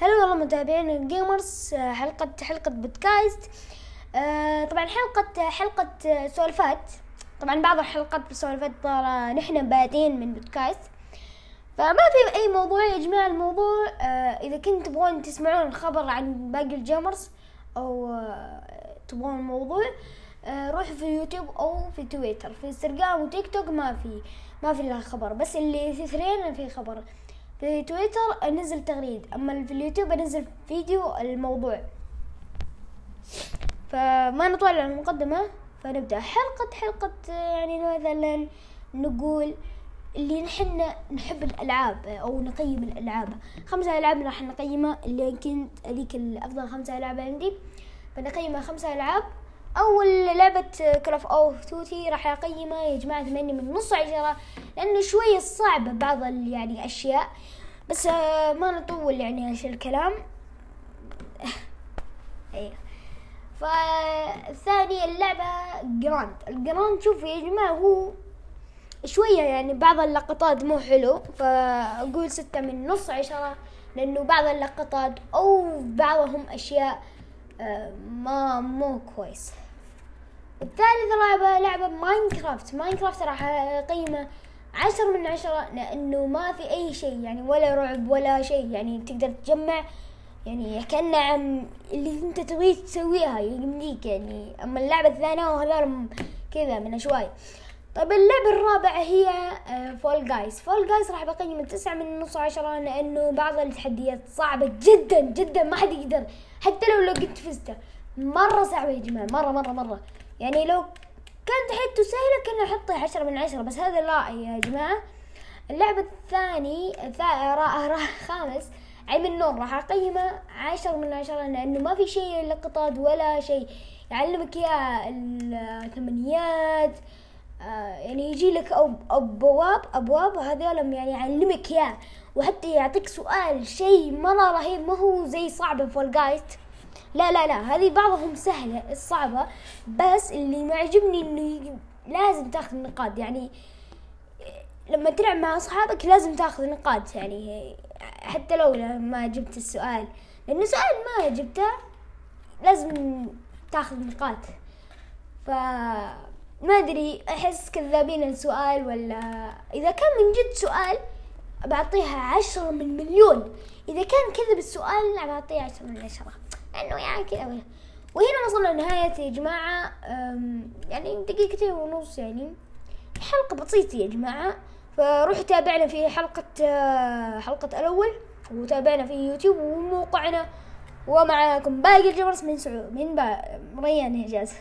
هلا والله متابعين ال gamers آه، حلقة حلقة بودكاست. آه، طبعا حلقة حلقة آه، سوالفات طبعا بعض الحلقات بالسوالفات ترى نحن بادين من بودكاست. فما في أي موضوع يا جماعة الموضوع إذا كنت تبغون تسمعون الخبر عن باقي ال gamers أو تبغون الموضوع روحوا في اليوتيوب أو في تويتر. في انستغرام وتيك توك ما في ما في لها خبر. بس اللي في اثنين في خبر. في تويتر انزل تغريد أما في اليوتيوب انزل فيديو الموضوع. فما نطول على المقدمة فنبدأ. حلقة حلقة يعني مثلا نقول اللي نحن نحب الألعاب أو نقيم الألعاب. خمسة ألعاب راح نقيمها اللي كنت هذيك الأفضل خمسة ألعاب عندي. فنقيمها خمسة ألعاب. أول لعبة كلاف أو توتي راح أقيمها يا جماعة ثمانية من نص عشرة لأنه شوية صعبة بعض يعني أشياء بس آه، ما نطول يعني هالشي الكلام إيه. فالثاني اللعبة Grand ال Grand شوف يا جماعة هو شوية يعني بعض اللقطات مو حلو. فأقول ستة من نص عشرة لأنه بعض اللقطات أو بعضهم أشياء آه، ما مو كويس. الثالث لعبة لعبة Minecraft. Minecraft راح أقيمه عشرة من عشرة لأنه ما في أي شيء يعني ولا رعب ولا شيء. يعني تقدر تجمع يعني كأنه عم اللي أنت تبغي تسويها يمديك يعني. أما اللعبة الثانية وهذول كذا من شوي. طيب اللعبة الرابعة هي Fall Guys Fall Guys راح بقيم تسعة من نص عشرة لأنه بعض التحديات صعبة جدا جدا. ما حد يقدر. حتى لو لو قلت فزت مرة صعبة يا جماعة. مرة مرة مرة. يعني لو كانت حيته سهلة كنا نحطها عشرة من عشرة بس هذا لا يا جماعة. اللعبة الثاني خامس علم النور راح أقيمه عشرة من عشرة لأنه ما في شيء لقطات ولا شيء. يعلمك إياه الثمانيات آه يعني يجي لك أبواب أبواب هذول يعني يعلمك إياه. وحتى يعطيك سؤال شيء مرة رهيب ما هو زي صعب فول جايست لا لا لا هذه بعضهم سهلة الصعبة بس اللي معجبني إنه لازم تاخذ نقاط يعني لما تلعب مع أصحابك لازم تاخذ نقاط يعني حتى لو ما جبت السؤال لأنه سؤال ما جبته لازم تاخذ نقاط. ف ما أدري أحس كذابين السؤال ولا إذا كان من جد سؤال بعطيها عشرة من مليون إذا كان كذب السؤال بعطيها عشرة من عشرة. إنه يعني كذا. وهنا وصلنا لنهاية يا جماعة. يعني دقيقتين ونص يعني. حلقة بسيطة يا جماعة. فروحوا تابعنا في حلقة حلقة الأول وتابعنا في يوتيوب وموقعنا. ومعكم باقي الجبرس من سعود من با... ريان حجاز